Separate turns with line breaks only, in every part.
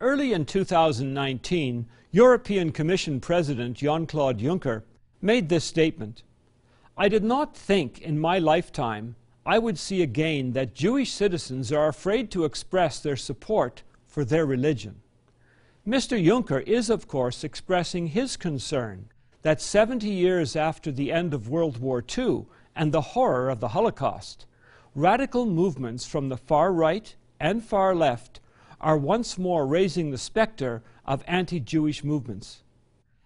Early in 2019, European Commission President Jean-Claude Juncker made this statement. I did not think in my lifetime I would see again that Jewish citizens are afraid to express their support for their religion. Mr. Juncker is, of course, expressing his concern that 70 years after the end of World War II and the horror of the Holocaust, radical movements from the far right and far left are once more raising the specter of anti-Jewish movements.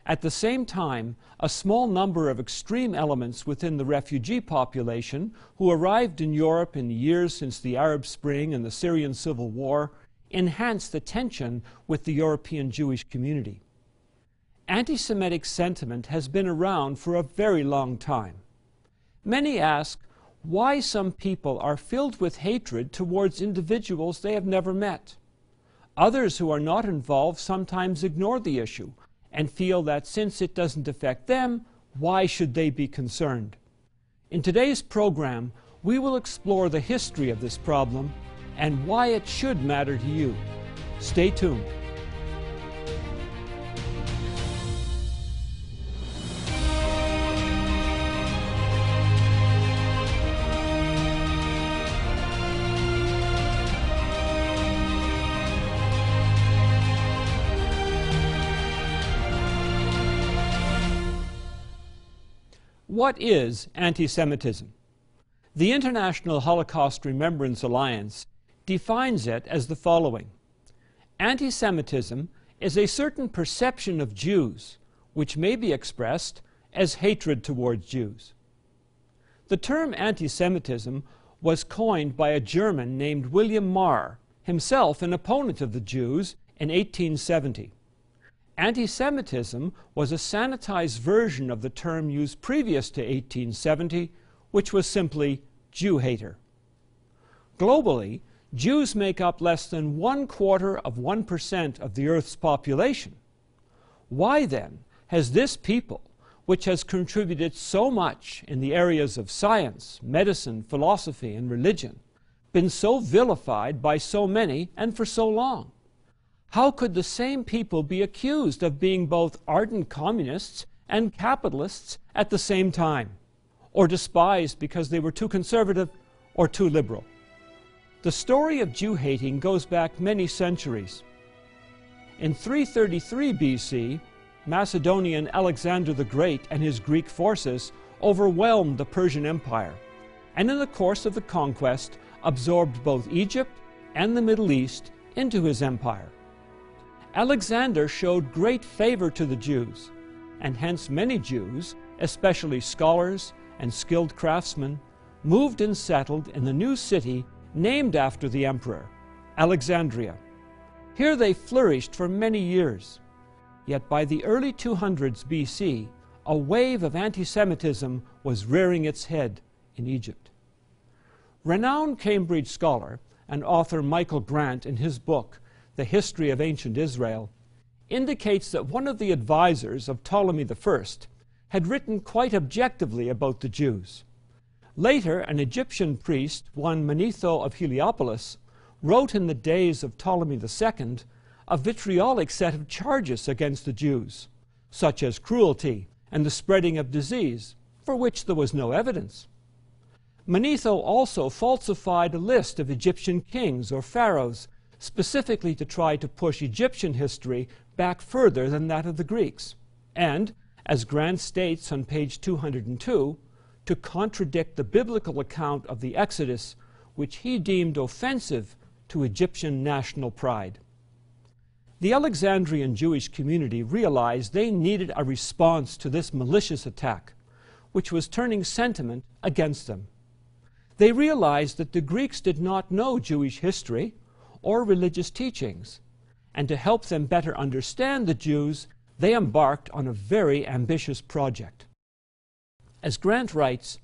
At the same time, a small number of extreme elements within the refugee population who arrived in Europe in the years since the Arab Spring and the Syrian civil war enhanced the tension with the European Jewish community. Anti-Semitic sentiment has been around for a very long time. Many ask why some people are filled with hatred towards individuals they have never met. Others who are not involved sometimes ignore the issue and feel that since it doesn't affect them, why should they be concerned? In today's program, we will explore the history of this problem and why it should matter to you. Stay tuned. What is anti-Semitism? The International Holocaust Remembrance Alliance defines it as the following. Anti-Semitism is a certain perception of Jews which may be expressed as hatred towards Jews. The term anti-Semitism was coined by a German named William Marr, himself an opponent of the Jews, in 1870. Anti-Semitism was a sanitized version of the term used previous to 1870, which was simply Jew hater. Globally, Jews make up less than one quarter of 1% of the Earth's population. Why then has this people, which has contributed so much in the areas of science, medicine, philosophy, and religion, been so vilified by so many and for so long? How could the same people be accused of being both ardent communists and capitalists at the same time, or despised because they were too conservative or too liberal? The story of Jew hating goes back many centuries. In 333 BC, Macedonian Alexander the Great and his Greek forces overwhelmed the Persian Empire, and in the course of the conquest absorbed both Egypt and the Middle East into his empire. Alexander showed great favor to the Jews, and hence many Jews, especially scholars and skilled craftsmen, moved and settled in the new city named after the emperor, Alexandria. Here they flourished for many years. Yet by the early 200s BC, a wave of anti-Semitism was rearing its head in Egypt. Renowned Cambridge scholar and author Michael Grant in his book, the history of ancient Israel, indicates that one of the advisors of Ptolemy I had written quite objectively about the Jews. Later, an Egyptian priest, one Manetho of Heliopolis, wrote in the days of Ptolemy II a vitriolic set of charges against the Jews, such as cruelty and the spreading of disease, for which there was no evidence. Manetho also falsified a list of Egyptian kings or pharaohs specifically to try to push Egyptian history back further than that of the Greeks, and, as Grant states on page 202, to contradict the biblical account of the Exodus, which he deemed offensive to Egyptian national pride. The Alexandrian Jewish community realized they needed a response to this malicious attack, which was turning sentiment against them. They realized that the Greeks did not know Jewish history or religious teachings. And to help them better understand the Jews, they embarked on a very ambitious project. As Grant writes,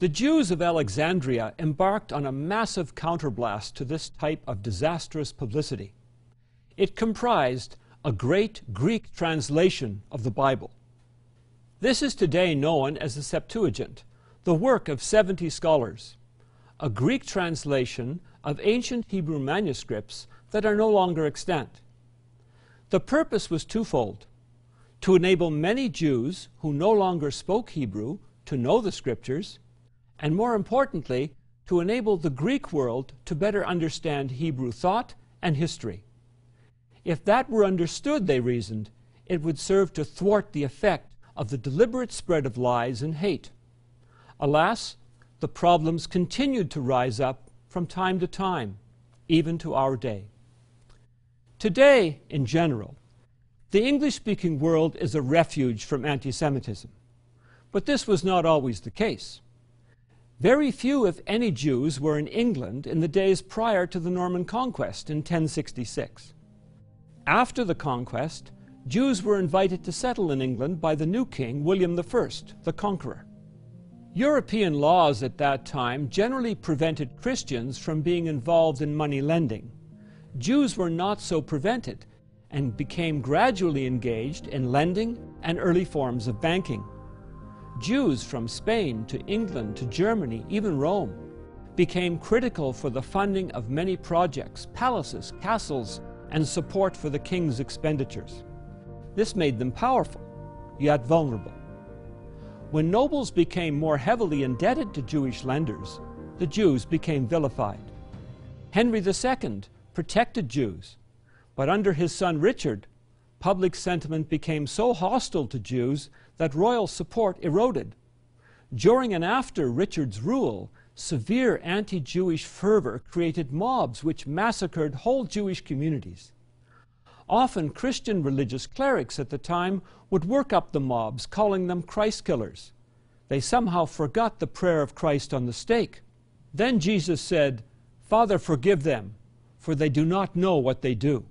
the Jews of Alexandria embarked on a massive counterblast to this type of disastrous publicity. It comprised a great Greek translation of the Bible. This is today known as the Septuagint, the work of 70 scholars, a Greek translation of ancient Hebrew manuscripts that are no longer extant. The purpose was twofold to enable many Jews who no longer spoke Hebrew to know the Scriptures, and more importantly, to enable the Greek world to better understand Hebrew thought and history. If that were understood, they reasoned, it would serve to thwart the effect of the deliberate spread of lies and hate. Alas, the problems continued to rise up from time to time, even to our day. Today, in general, the English speaking world is a refuge from anti Semitism. But this was not always the case. Very few, if any, Jews were in England in the days prior to the Norman conquest in 1066. After the conquest, Jews were invited to settle in England by the new king, William I, the Conqueror. European laws at that time generally prevented Christians from being involved in money lending. Jews were not so prevented and became gradually engaged in lending and early forms of banking. Jews from Spain to England to Germany, even Rome, became critical for the funding of many projects, palaces, castles, and support for the king's expenditures. This made them powerful, yet vulnerable. When nobles became more heavily indebted to Jewish lenders, the Jews became vilified. Henry II protected Jews, but under his son Richard, public sentiment became so hostile to Jews that royal support eroded. During and after Richard's rule, severe anti Jewish fervor created mobs which massacred whole Jewish communities. Often Christian religious clerics at the time would work up the mobs, calling them Christ killers. They somehow forgot the prayer of Christ on the stake. Then Jesus said, Father, forgive them, for they do not know what they do.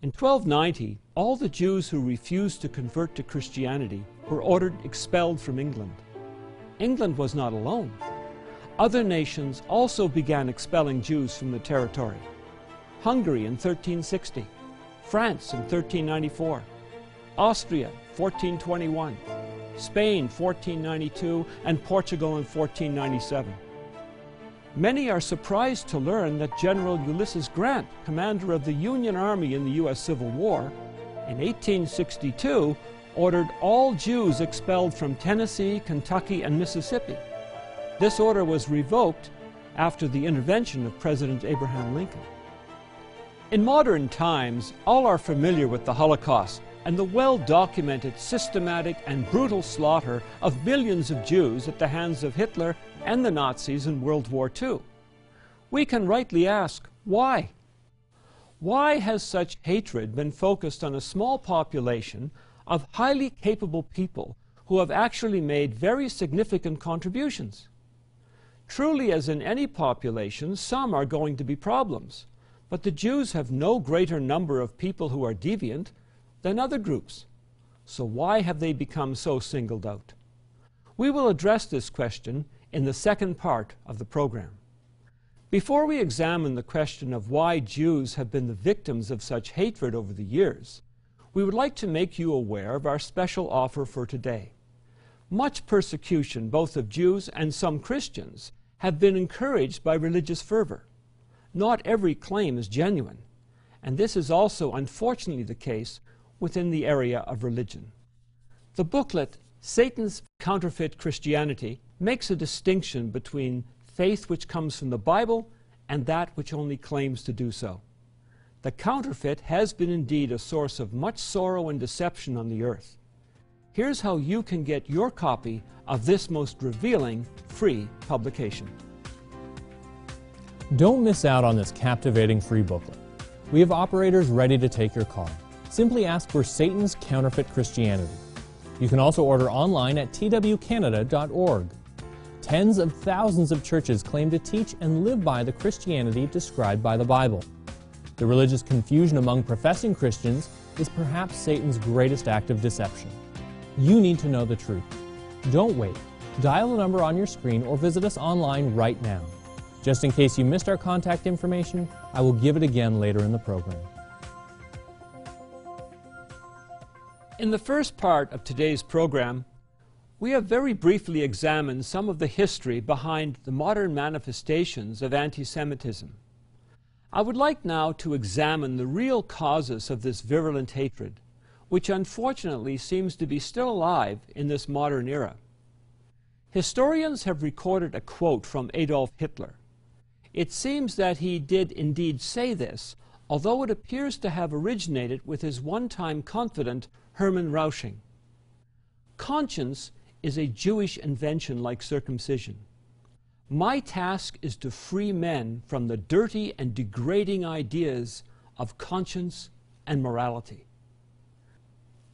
In 1290, all the Jews who refused to convert to Christianity were ordered expelled from England. England was not alone. Other nations also began expelling Jews from the territory. Hungary in 1360, France in 1394, Austria 1421, Spain 1492, and Portugal in 1497. Many are surprised to learn that General Ulysses Grant, commander of the Union Army in the U.S. Civil War, in 1862 ordered all Jews expelled from Tennessee, Kentucky, and Mississippi. This order was revoked after the intervention of President Abraham Lincoln. In modern times, all are familiar with the Holocaust and the well documented systematic and brutal slaughter of millions of Jews at the hands of Hitler and the Nazis in World War II. We can rightly ask, why? Why has such hatred been focused on a small population of highly capable people who have actually made very significant contributions? Truly, as in any population, some are going to be problems, but the Jews have no greater number of people who are deviant than other groups. So why have they become so singled out? We will address this question in the second part of the program. Before we examine the question of why Jews have been the victims of such hatred over the years, we would like to make you aware of our special offer for today. Much persecution, both of Jews and some Christians, have been encouraged by religious fervor. Not every claim is genuine, and this is also unfortunately the case within the area of religion. The booklet, Satan's Counterfeit Christianity, makes a distinction between faith which comes from the Bible and that which only claims to do so. The counterfeit has been indeed a source of much sorrow and deception on the earth. Here's how you can get your copy of this most revealing free publication.
Don't miss out on this captivating free booklet. We have operators ready to take your call. Simply ask for Satan's Counterfeit Christianity. You can also order online at twcanada.org. Tens of thousands of churches claim to teach and live by the Christianity described by the Bible. The religious confusion among professing Christians is perhaps Satan's greatest act of deception. You need to know the truth. Don't wait. Dial the number on your screen or visit us online right now. Just in case you missed our contact information, I will give it again later in the program.
In the first part of today's program, we have very briefly examined some of the history behind the modern manifestations of anti Semitism. I would like now to examine the real causes of this virulent hatred, which unfortunately seems to be still alive in this modern era. Historians have recorded a quote from Adolf Hitler. It seems that he did indeed say this, although it appears to have originated with his one-time confidant Hermann Rauschning. Conscience is a Jewish invention like circumcision. My task is to free men from the dirty and degrading ideas of conscience and morality.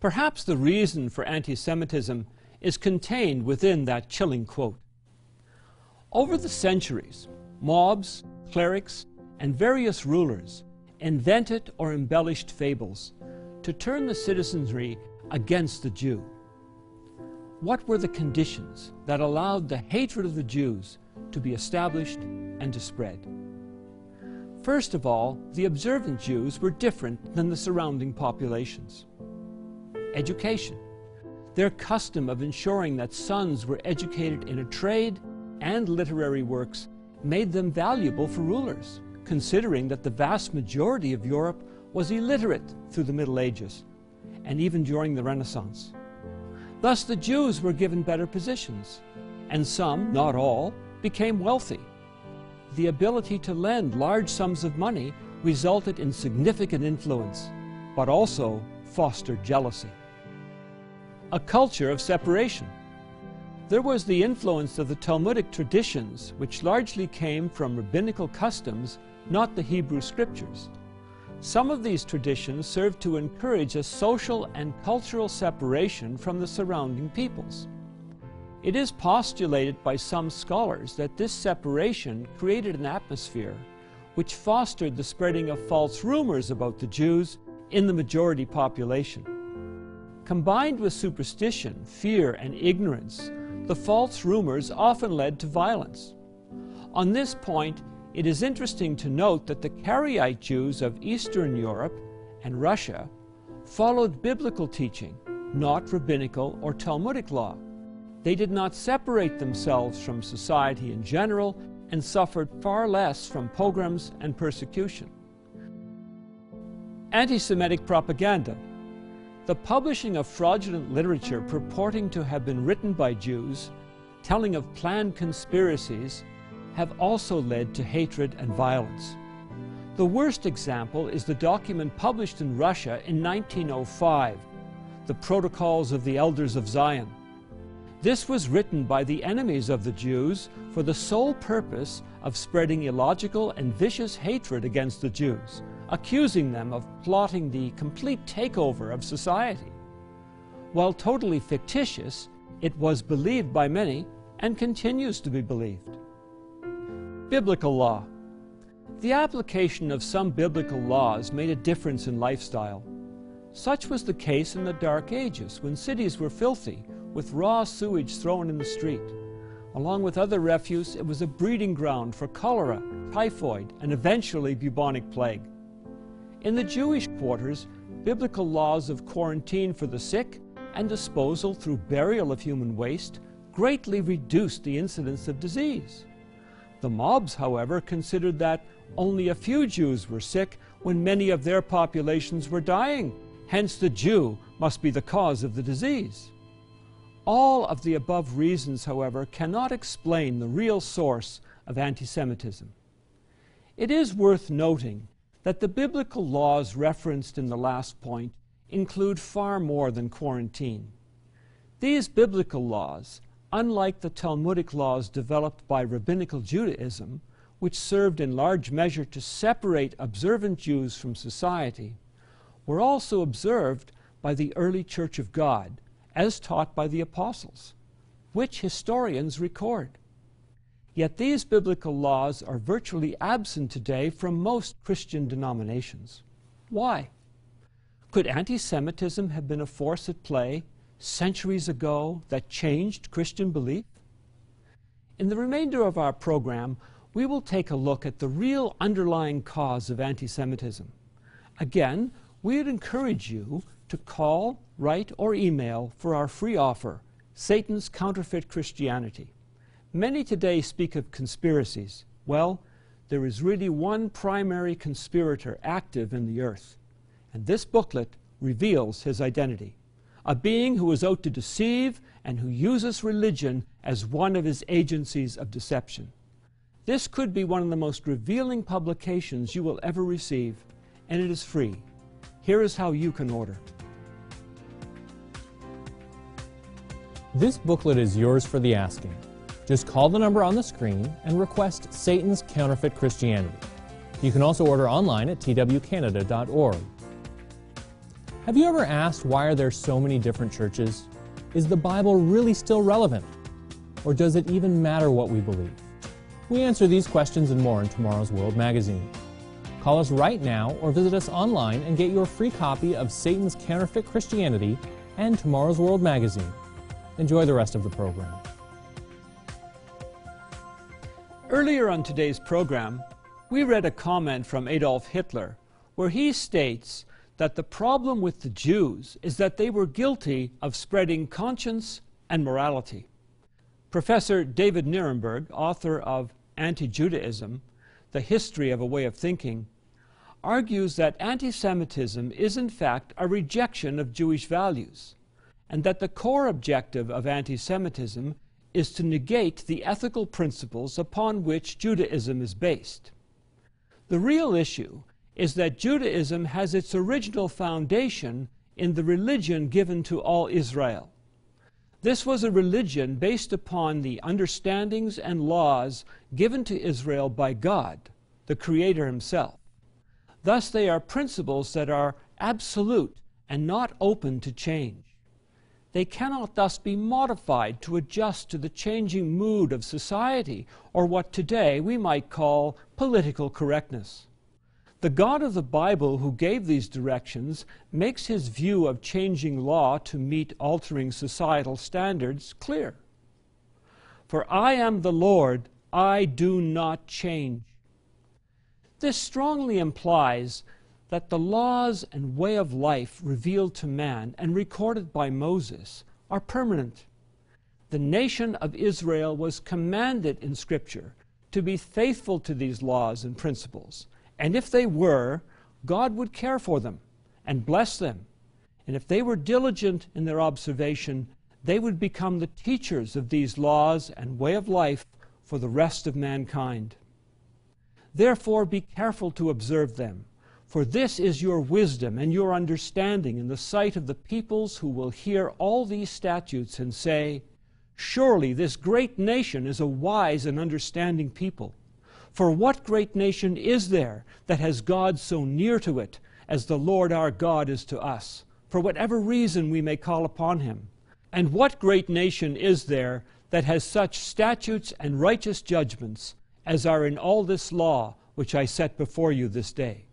Perhaps the reason for anti-Semitism is contained within that chilling quote. Over the centuries, mobs, clerics, and various rulers invented or embellished fables to turn the citizenry against the Jew. What were the conditions that allowed the hatred of the Jews to be established and to spread? First of all, the observant Jews were different than the surrounding populations. Education. Their custom of ensuring that sons were educated in a trade and literary works made them valuable for rulers, considering that the vast majority of Europe was illiterate through the Middle Ages and even during the Renaissance. Thus, the Jews were given better positions, and some, not all, became wealthy. The ability to lend large sums of money resulted in significant influence, but also fostered jealousy a culture of separation. There was the influence of the Talmudic traditions, which largely came from rabbinical customs, not the Hebrew scriptures. Some of these traditions served to encourage a social and cultural separation from the surrounding peoples. It is postulated by some scholars that this separation created an atmosphere which fostered the spreading of false rumors about the Jews in the majority population. Combined with superstition, fear, and ignorance, the false rumors often led to violence. On this point, it is interesting to note that the Karaite Jews of Eastern Europe and Russia followed biblical teaching, not rabbinical or Talmudic law. They did not separate themselves from society in general and suffered far less from pogroms and persecution. Anti-Semitic propaganda the publishing of fraudulent literature purporting to have been written by Jews, telling of planned conspiracies, have also led to hatred and violence. The worst example is the document published in Russia in 1905, the Protocols of the Elders of Zion. This was written by the enemies of the Jews for the sole purpose of spreading illogical and vicious hatred against the Jews, accusing them of plotting the complete takeover of society. While totally fictitious, it was believed by many and continues to be believed. Biblical law. The application of some biblical laws made a difference in lifestyle. Such was the case in the Dark Ages when cities were filthy with raw sewage thrown in the street. Along with other refuse, it was a breeding ground for cholera, typhoid, and eventually bubonic plague. In the Jewish quarters, biblical laws of quarantine for the sick and disposal through burial of human waste greatly reduced the incidence of disease. The mobs, however, considered that only a few Jews were sick when many of their populations were dying. Hence, the Jew must be the cause of the disease. All of the above reasons, however, cannot explain the real source of anti Semitism. It is worth noting that the biblical laws referenced in the last point include far more than quarantine. These biblical laws, unlike the Talmudic laws developed by rabbinical Judaism, which served in large measure to separate observant Jews from society, were also observed by the early Church of God, as taught by the apostles, which historians record. Yet these biblical laws are virtually absent today from most Christian denominations. Why? Could anti Semitism have been a force at play centuries ago that changed Christian belief? In the remainder of our program, we will take a look at the real underlying cause of anti Semitism. Again, we would encourage you to call, write, or email for our free offer Satan's Counterfeit Christianity. Many today speak of conspiracies. Well, there is really one primary conspirator active in the earth, and this booklet reveals his identity a being who is out to deceive and who uses religion as one of his agencies of deception. This could be one of the most revealing publications you will ever receive, and it is free. Here is how you can order.
This booklet is yours for the asking. Just call the number on the screen and request Satan's Counterfeit Christianity. You can also order online at twcanada.org. Have you ever asked why are there so many different churches? Is the Bible really still relevant? Or does it even matter what we believe? We answer these questions and more in tomorrow's World Magazine. Call us right now or visit us online and get your free copy of Satan's Counterfeit Christianity and Tomorrow's World Magazine. Enjoy the rest of the program.
Earlier on today's program, we read a comment from Adolf Hitler where he states that the problem with the Jews is that they were guilty of spreading conscience and morality. Professor David Nirenberg, author of Anti Judaism The History of a Way of Thinking, argues that anti Semitism is in fact a rejection of Jewish values, and that the core objective of anti Semitism is to negate the ethical principles upon which Judaism is based. The real issue is that Judaism has its original foundation in the religion given to all Israel. This was a religion based upon the understandings and laws given to Israel by God, the Creator Himself. Thus, they are principles that are absolute and not open to change. They cannot thus be modified to adjust to the changing mood of society or what today we might call political correctness. The God of the Bible who gave these directions makes his view of changing law to meet altering societal standards clear. For I am the Lord, I do not change. This strongly implies that the laws and way of life revealed to man and recorded by Moses are permanent. The nation of Israel was commanded in Scripture to be faithful to these laws and principles and if they were, God would care for them and bless them. And if they were diligent in their observation, they would become the teachers of these laws and way of life for the rest of mankind. Therefore, be careful to observe them, for this is your wisdom and your understanding in the sight of the peoples who will hear all these statutes and say, Surely this great nation is a wise and understanding people. For what great nation is there that has God so near to it as the Lord our God is to us, for whatever reason we may call upon him? And what great nation is there that has such statutes and righteous judgments as are in all this law which I set before you this day?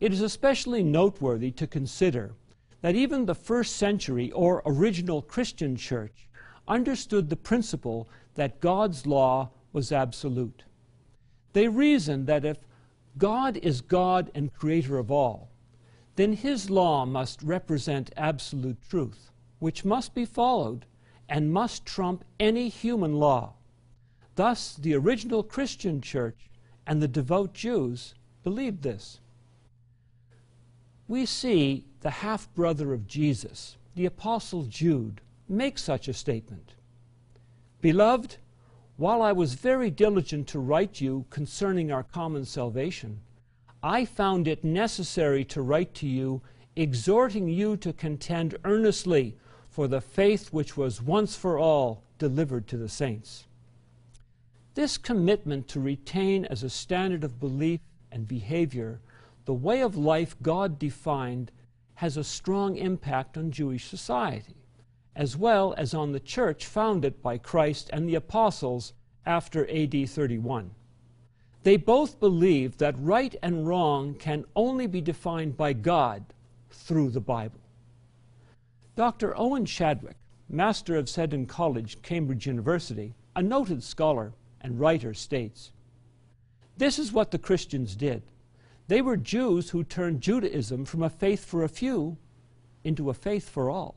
It is especially noteworthy to consider that even the first century or original Christian church understood the principle that God's law was absolute. They reasoned that if God is God and creator of all, then his law must represent absolute truth, which must be followed and must trump any human law. Thus, the original Christian church and the devout Jews believed this. We see the half brother of Jesus, the Apostle Jude, make such a statement Beloved, while I was very diligent to write you concerning our common salvation, I found it necessary to write to you, exhorting you to contend earnestly for the faith which was once for all delivered to the saints. This commitment to retain as a standard of belief and behavior the way of life God defined has a strong impact on Jewish society as well as on the church founded by Christ and the apostles after AD 31. They both believed that right and wrong can only be defined by God through the Bible. Dr. Owen Chadwick, master of Selwyn College, Cambridge University, a noted scholar and writer, states This is what the Christians did. They were Jews who turned Judaism from a faith for a few into a faith for all.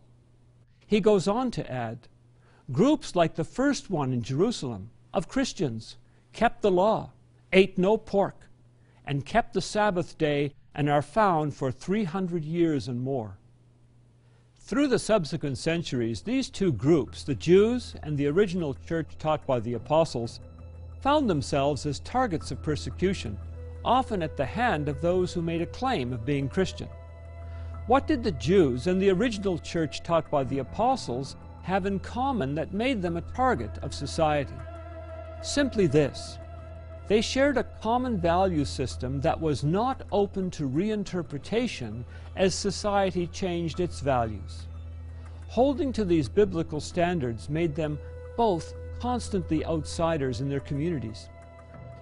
He goes on to add groups like the first one in Jerusalem of Christians kept the law ate no pork, and kept the Sabbath day and are found for 300 years and more. Through the subsequent centuries, these two groups, the Jews and the original church taught by the apostles, found themselves as targets of persecution, often at the hand of those who made a claim of being Christian. What did the Jews and the original church taught by the apostles have in common that made them a target of society? Simply this they shared a common value system that was not open to reinterpretation as society changed its values. Holding to these biblical standards made them both constantly outsiders in their communities.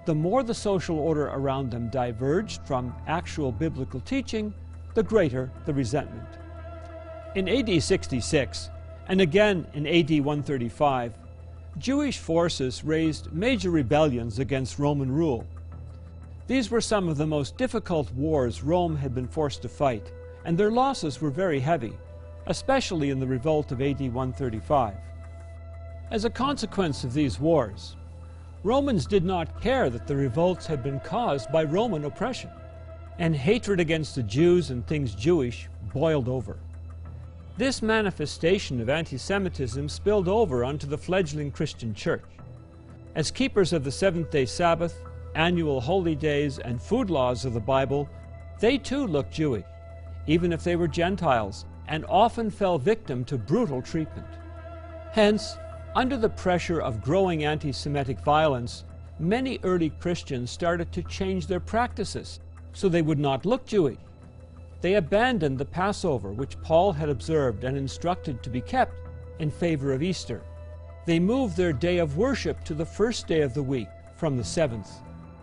The more the social order around them diverged from actual biblical teaching, the greater the resentment. In AD 66, and again in AD 135, Jewish forces raised major rebellions against Roman rule. These were some of the most difficult wars Rome had been forced to fight, and their losses were very heavy, especially in the revolt of AD 135. As a consequence of these wars, Romans did not care that the revolts had been caused by Roman oppression, and hatred against the Jews and things Jewish boiled over. This manifestation of anti-Semitism spilled over onto the fledgling Christian church. As keepers of the seventh-day Sabbath, annual holy days, and food laws of the Bible, they too looked Jewish, even if they were Gentiles, and often fell victim to brutal treatment. Hence, under the pressure of growing anti-Semitic violence, many early Christians started to change their practices so they would not look Jewish they abandoned the Passover, which Paul had observed and instructed to be kept, in favor of Easter. They moved their day of worship to the first day of the week from the seventh,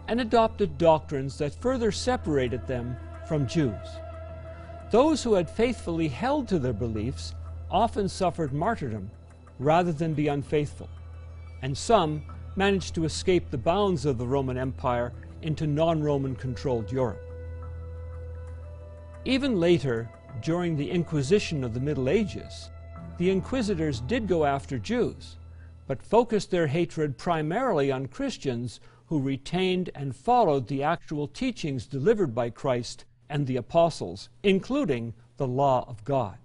and adopted doctrines that further separated them from Jews. Those who had faithfully held to their beliefs often suffered martyrdom rather than be unfaithful, and some managed to escape the bounds of the Roman Empire into non-Roman controlled Europe. Even later, during the Inquisition of the Middle Ages, the inquisitors did go after Jews, but focused their hatred primarily on Christians who retained and followed the actual teachings delivered by Christ and the apostles, including the law of God.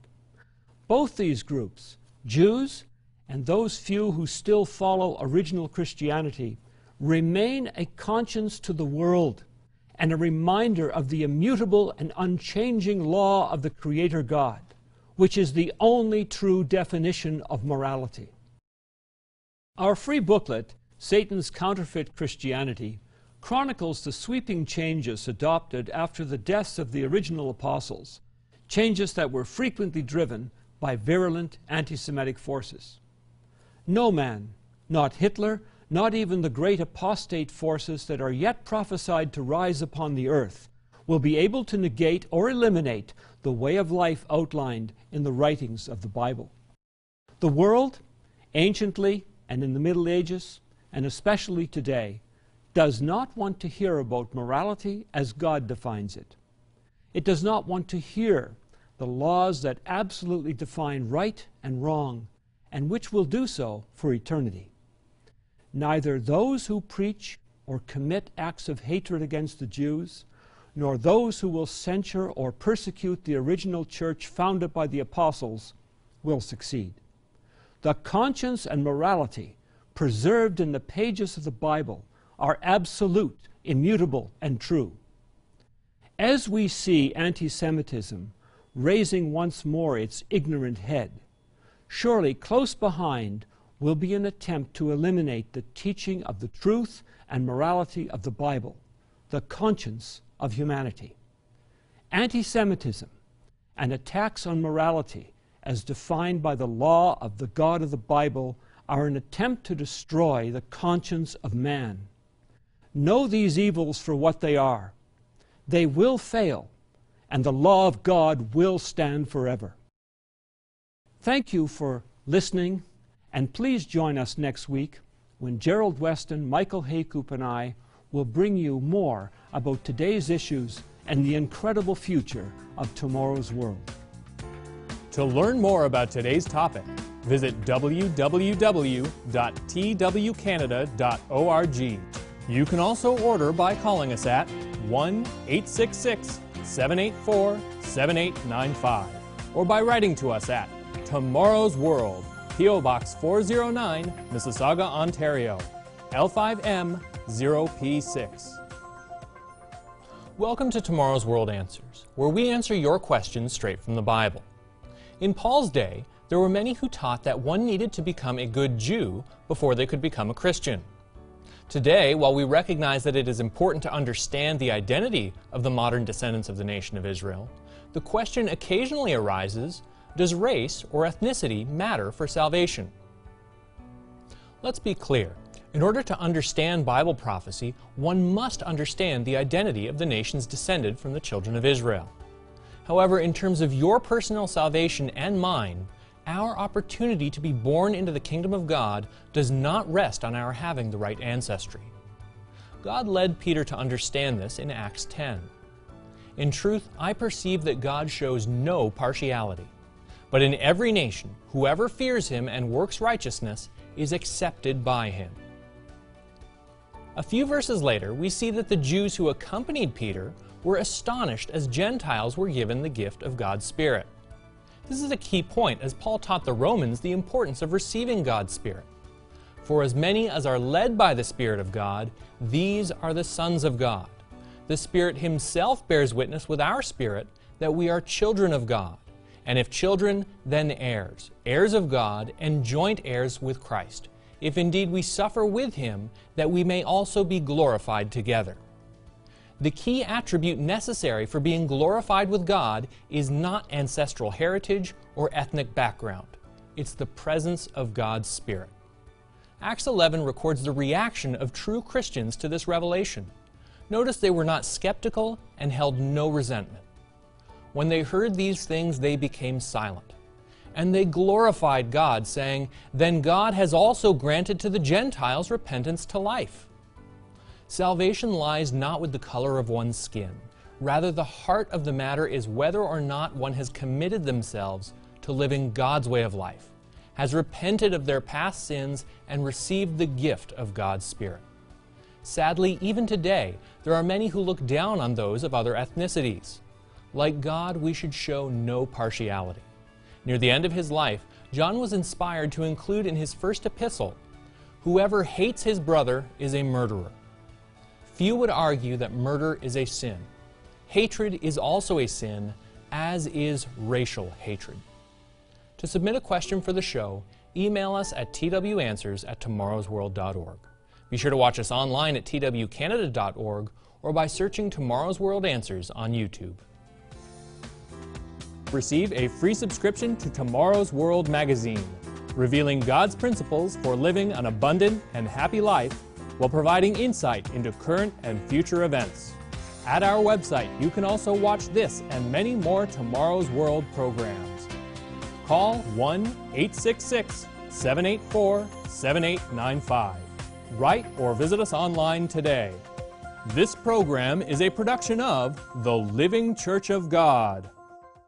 Both these groups, Jews and those few who still follow original Christianity, remain a conscience to the world and a reminder of the immutable and unchanging law of the Creator God, which is the only true definition of morality. Our free booklet, Satan's Counterfeit Christianity, chronicles the sweeping changes adopted after the deaths of the original apostles, changes that were frequently driven by virulent anti Semitic forces. No man, not Hitler, not even the great apostate forces that are yet prophesied to rise upon the earth will be able to negate or eliminate the way of life outlined in the writings of the Bible. The world, anciently and in the Middle Ages, and especially today, does not want to hear about morality as God defines it. It does not want to hear the laws that absolutely define right and wrong, and which will do so for eternity. Neither those who preach or commit acts of hatred against the Jews, nor those who will censure or persecute the original church founded by the apostles will succeed. The conscience and morality preserved in the pages of the Bible are absolute, immutable, and true. As we see anti Semitism raising once more its ignorant head, surely close behind will be an attempt to eliminate the teaching of the truth and morality of the Bible, the conscience of humanity. Anti Semitism and attacks on morality, as defined by the law of the God of the Bible, are an attempt to destroy the conscience of man. Know these evils for what they are. They will fail, and the law of God will stand forever. Thank you for listening and please join us next week when Gerald Weston, Michael Heykoop, and I will bring you more about today's issues and the incredible future of tomorrow's world.
To learn more about today's topic, visit www.twcanada.org. You can also order by calling us at 1 866 784 7895 or by writing to us at Tomorrow's World, P.O. Box 409, Mississauga, Ontario, L5M 0P6. Welcome to Tomorrow's World Answers, where we answer your questions straight from the Bible. In Paul's day, there were many who taught that one needed to become a good Jew before they could become a Christian. Today, while we recognize that it is important to understand the identity of the modern descendants of the nation of Israel, the question occasionally arises does race or ethnicity matter for salvation? Let's be clear. In order to understand Bible prophecy, one must understand the identity of the nations descended from the children of Israel. However, in terms of your personal salvation and mine, our opportunity to be born into the kingdom of God does not rest on our having the right ancestry. God led Peter to understand this in Acts 10. In truth, I perceive that God shows no partiality. But in every nation, whoever fears him and works righteousness is accepted by him. A few verses later, we see that the Jews who accompanied Peter were astonished as Gentiles were given the gift of God's Spirit. This is a key point as Paul taught the Romans the importance of receiving God's Spirit. For as many as are led by the Spirit of God, these are the sons of God. The Spirit Himself bears witness with our spirit that we are children of God. And if children, then heirs, heirs of God, and joint heirs with Christ, if indeed we suffer with him, that we may also be glorified together. The key attribute necessary for being glorified with God is not ancestral heritage or ethnic background. It's the presence of God's Spirit. Acts 11 records the reaction of true Christians to this revelation. Notice they were not skeptical and held no resentment. When they heard these things, they became silent. And they glorified God, saying, Then God has also granted to the Gentiles repentance to life. Salvation lies not with the color of one's skin. Rather, the heart of the matter is whether or not one has committed themselves to living God's way of life, has repented of their past sins, and received the gift of God's Spirit. Sadly, even today, there are many who look down on those of other ethnicities. Like God, we should show no partiality. Near the end of his life, John was inspired to include in his first epistle Whoever hates his brother is a murderer. Few would argue that murder is a sin. Hatred is also a sin, as is racial hatred. To submit a question for the show, email us at twanswers at tomorrowsworld.org. Be sure to watch us online at twcanada.org or by searching Tomorrow's World Answers on YouTube. Receive a free subscription to Tomorrow's World magazine, revealing God's principles for living an abundant and happy life while providing insight into current and future events. At our website, you can also watch this and many more Tomorrow's World programs. Call 1 866 784 7895. Write or visit us online today. This program is a production of the Living Church of God.